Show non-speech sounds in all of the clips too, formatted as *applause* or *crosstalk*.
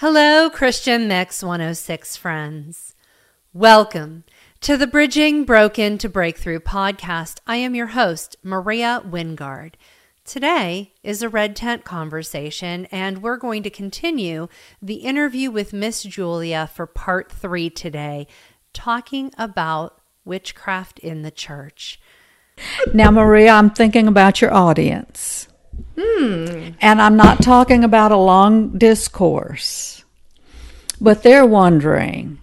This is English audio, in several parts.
Hello, Christian Mix 106 friends. Welcome to the Bridging Broken to Breakthrough podcast. I am your host, Maria Wingard. Today is a red tent conversation, and we're going to continue the interview with Miss Julia for part three today, talking about witchcraft in the church. Now, Maria, I'm thinking about your audience. Hmm. And I'm not talking about a long discourse, but they're wondering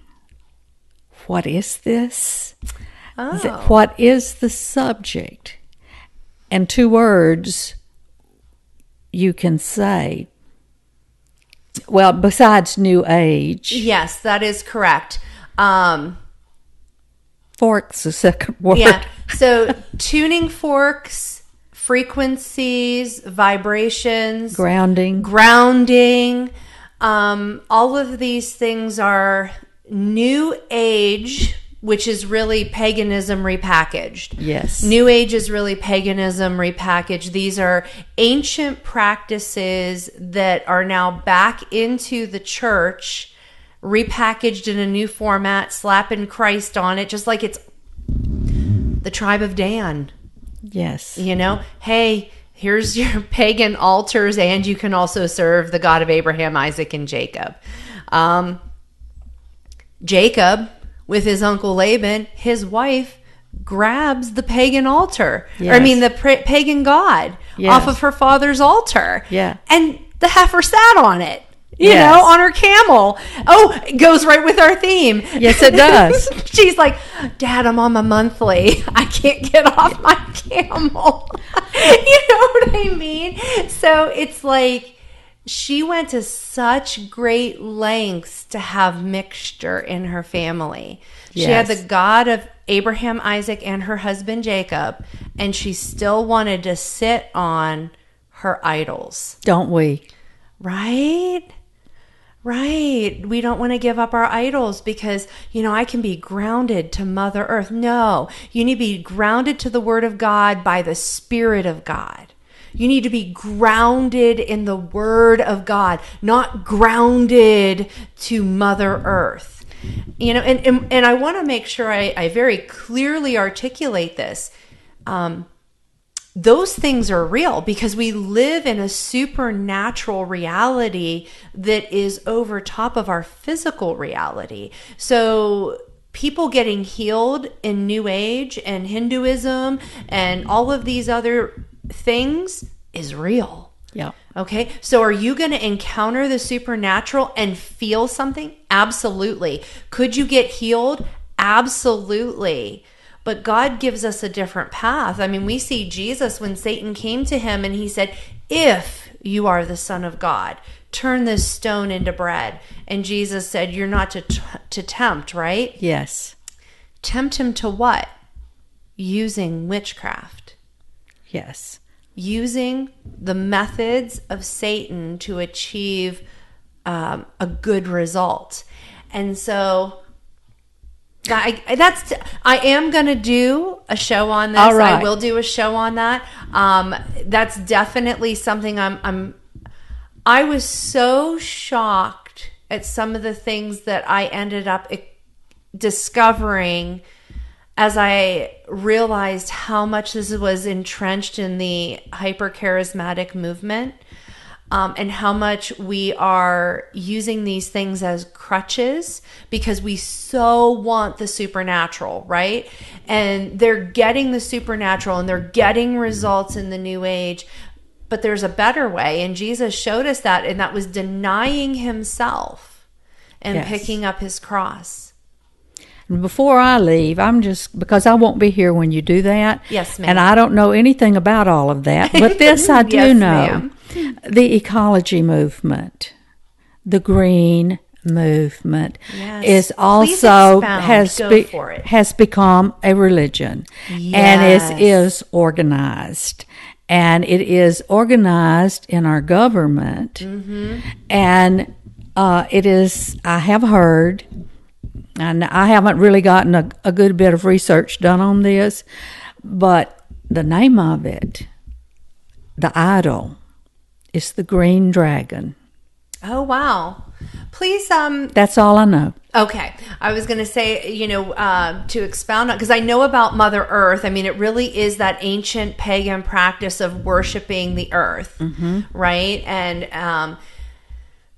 what is this? Oh. Th- What is the subject? And two words you can say. Well, besides New Age, Yes, that is correct. Um, fork's the second *laughs* word. yeah. So tuning forks, frequencies, vibrations, Grounding. grounding. Um, all of these things are new age, which is really paganism repackaged. Yes. New age is really paganism repackaged. These are ancient practices that are now back into the church, repackaged in a new format, slapping Christ on it, just like it's the tribe of Dan. Yes. You know, hey, here's your *laughs* pagan altars, and you can also serve the God of Abraham, Isaac, and Jacob. Um, Jacob, with his uncle Laban, his wife grabs the pagan altar. Or, I mean, the pra- pagan god Yes. off of her father's altar. Yeah. And the heifer sat on it. You Yes. know, on her camel. Oh, it goes right with our theme. Yes, it does. *laughs* She's like, Dad, I'm on my monthly. I can't get off my camel. *laughs* you know what I mean? So it's like she went to such great lengths to have mixture in her family. She had the God of Abraham, Isaac, and her husband Jacob, and she still wanted to sit on her idols. Don't we? Right? Right. We don't want to give up our idols because, you know, I can be grounded to Mother Earth. No, you need to be grounded to the Word of God by the Spirit of God. You need to be grounded in the Word of God, not grounded to Mother Earth. You know, and, and, and I want to make sure I, I very clearly articulate this. Um, those things are real because we live in a supernatural reality that is over top of our physical reality. So, people getting healed in New Age and Hinduism and all of these other things is real. Yeah. Okay. So are you going to encounter the supernatural and feel something? Absolutely. Could you get healed? Absolutely. But God gives us a different path. I mean, we see Jesus when Satan came to him and he said, If you are the Son of God, turn this stone into bread. And Jesus said, You're not to, t- to tempt, right? Yes. Tempt him to what? Using witchcraft Yes. using the methods of Satan to achieve um, a good result. And so I, that's I am going to do a show on this. Right. I will do a show on that. Um, that's definitely something I'm I'm I was so shocked at some of the things that I ended up discovering as I realized how much this was entrenched in the hyper charismatic movement um, and how much we are using these things as crutches because we so want the supernatural, right? And they're getting the supernatural and they're getting results in the new age. But there's a better way. And Jesus showed us that. And that was denying himself and Yes. picking up his cross. And before I leave, I'm just because I won't be here when you do that. Yes, ma'am. And I don't know anything about all of that, but this I *laughs* do Yes, know: ma'am. The ecology movement, the green movement, Yes. is also has be- has become a religion, and Yes. it is organized. And it is organized in our government, Mm-hmm. and uh, it is. I have heard and I haven't really gotten a, a good bit of research done on this, but the name of it, the idol, is the green dragon. Oh, wow. Please, um, That's all I know. Okay. I was going to say, you know, uh, to expound on, because I know about Mother Earth. I mean, it really is that ancient pagan practice of worshiping the earth, right? And um,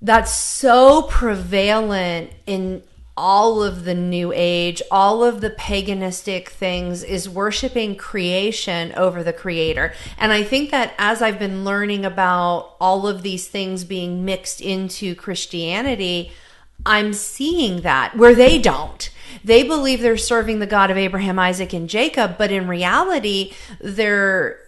that's so prevalent in all of the new age, all of the paganistic things is worshiping creation over the creator. And I think that as I've been learning about all of these things being mixed into Christianity, I'm seeing that where they don't. They believe they're serving the God of Abraham, Isaac, and Jacob, but in reality, they're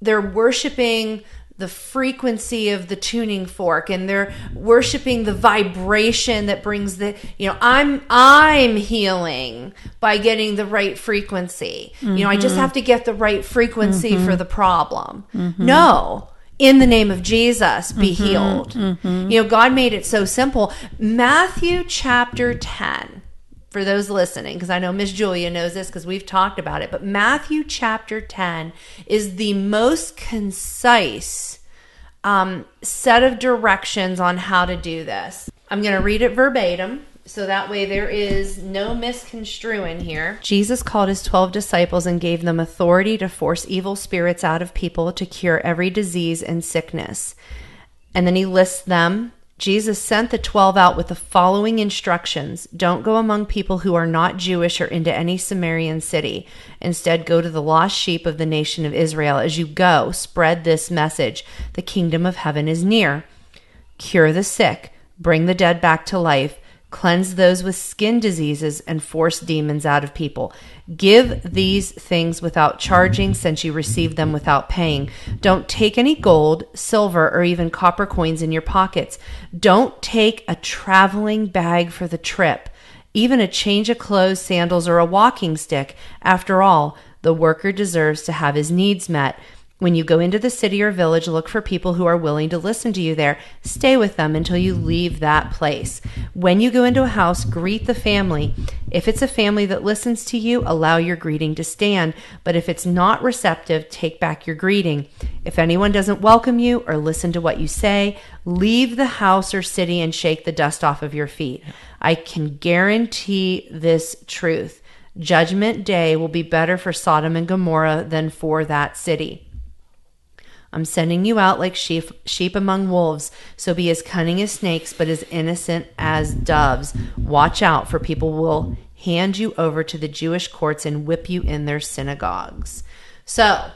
they're worshiping the frequency of the tuning fork and they're worshiping the vibration that brings the you know i'm i'm healing by getting the right frequency. You know i just mm-hmm. have to get the right frequency for mm-hmm. the problem. Mm-hmm. No. In the name of jesus be healed. You know god made it so simple. Matthew chapter 10 for those listening, because I know Miss Julia knows this because we've talked about it, but Matthew chapter 10 is the most concise um, set of directions on how to do this. I'm going to read it verbatim. So that way there is no misconstruing here. Jesus called his 12 disciples and gave them authority to force evil spirits out of people to cure every disease and sickness. And then he lists them. Jesus sent the 12 out with the following instructions Don't go among people who are not Jewish or into any Samaritan city. Instead, go to the lost sheep of the nation of Israel. As you go, spread this message The kingdom of heaven is near. Cure the sick, bring the dead back to life, cleanse those with skin diseases, and force demons out of people. Give these things without charging, since you received them without paying. Don't take any gold, silver, or even copper coins in your pockets. Don't take a traveling bag for the trip, even a change of clothes, sandals, or a walking stick. After all, the worker deserves to have his needs met. When you go into the city or village, look for people who are willing to listen to you there. Stay with them until you leave that place. When you go into a house, greet the family. If it's a family that listens to you, allow your greeting to stand. But if it's not receptive, take back your greeting. If anyone doesn't welcome you or listen to what you say, leave the house or city and shake the dust off of your feet. I can guarantee this truth. Judgment day will be better for Sodom and Gomorrah than for that city. I'm sending you out like sheep, sheep among wolves. So be as cunning as snakes, but as innocent as doves. Watch out, for people will hand you over to the Jewish courts and whip you in their synagogues. So,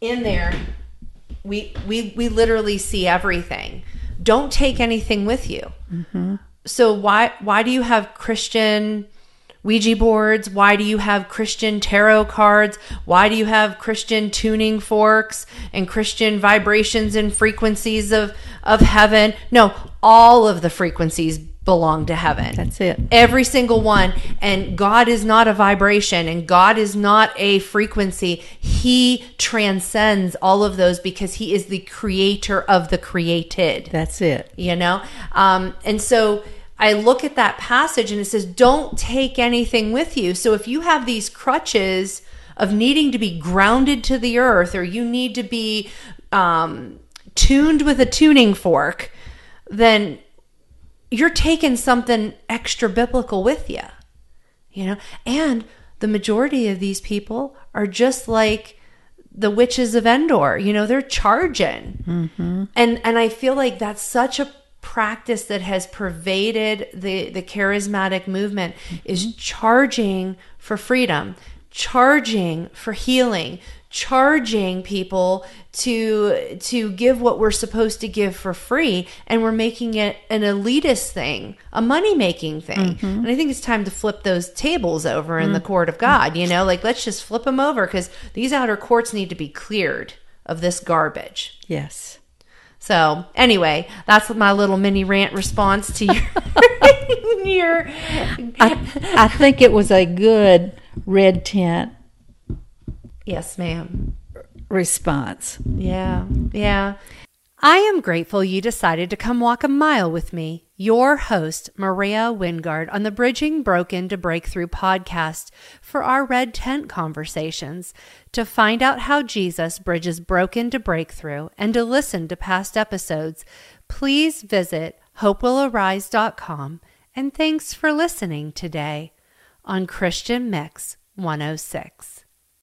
in there, we we we literally see everything. Don't take anything with you. Mm-hmm. So why why do you have Christian Ouija boards? Why do you have Christian tarot cards? Why do you have Christian tuning forks and Christian vibrations and frequencies of of heaven? No, all of the frequencies belong to heaven. That's it. Every single one. And God is not a vibration and God is not a frequency. He transcends all of those because He is the creator of the created That's it. you know um, and so i look at that passage and it says don't take anything with you. So if you have these crutches of needing to be grounded to the earth or you need to be um, tuned with a tuning fork then you're taking something extra biblical with you you know? And the majority of these people are just like the witches of endor you know? They're charging. And and i feel like that's such a practice that has pervaded the the charismatic movement is mm-hmm. charging for freedom charging for healing charging people to to give what we're supposed to give for free and we're making it an elitist thing a money making thing mm-hmm. and i think it's time to flip those tables over in the mm-hmm. court of god you know? Like let's just flip them over because these outer courts need to be cleared of this garbage. Yes. So anyway, that's my little mini rant response to your *laughs* your I, I think it was a good red tent Yes, ma'am. response. Yeah. Yeah. I am grateful you decided to come walk a mile with me, your host, Maria Wingard, on the Bridging Broken to Breakthrough podcast for our Red Tent conversations. To find out how Jesus bridges broken to breakthrough and to listen to past episodes, please visit hopewillarise.com and thanks for listening today on Christian Mix 106.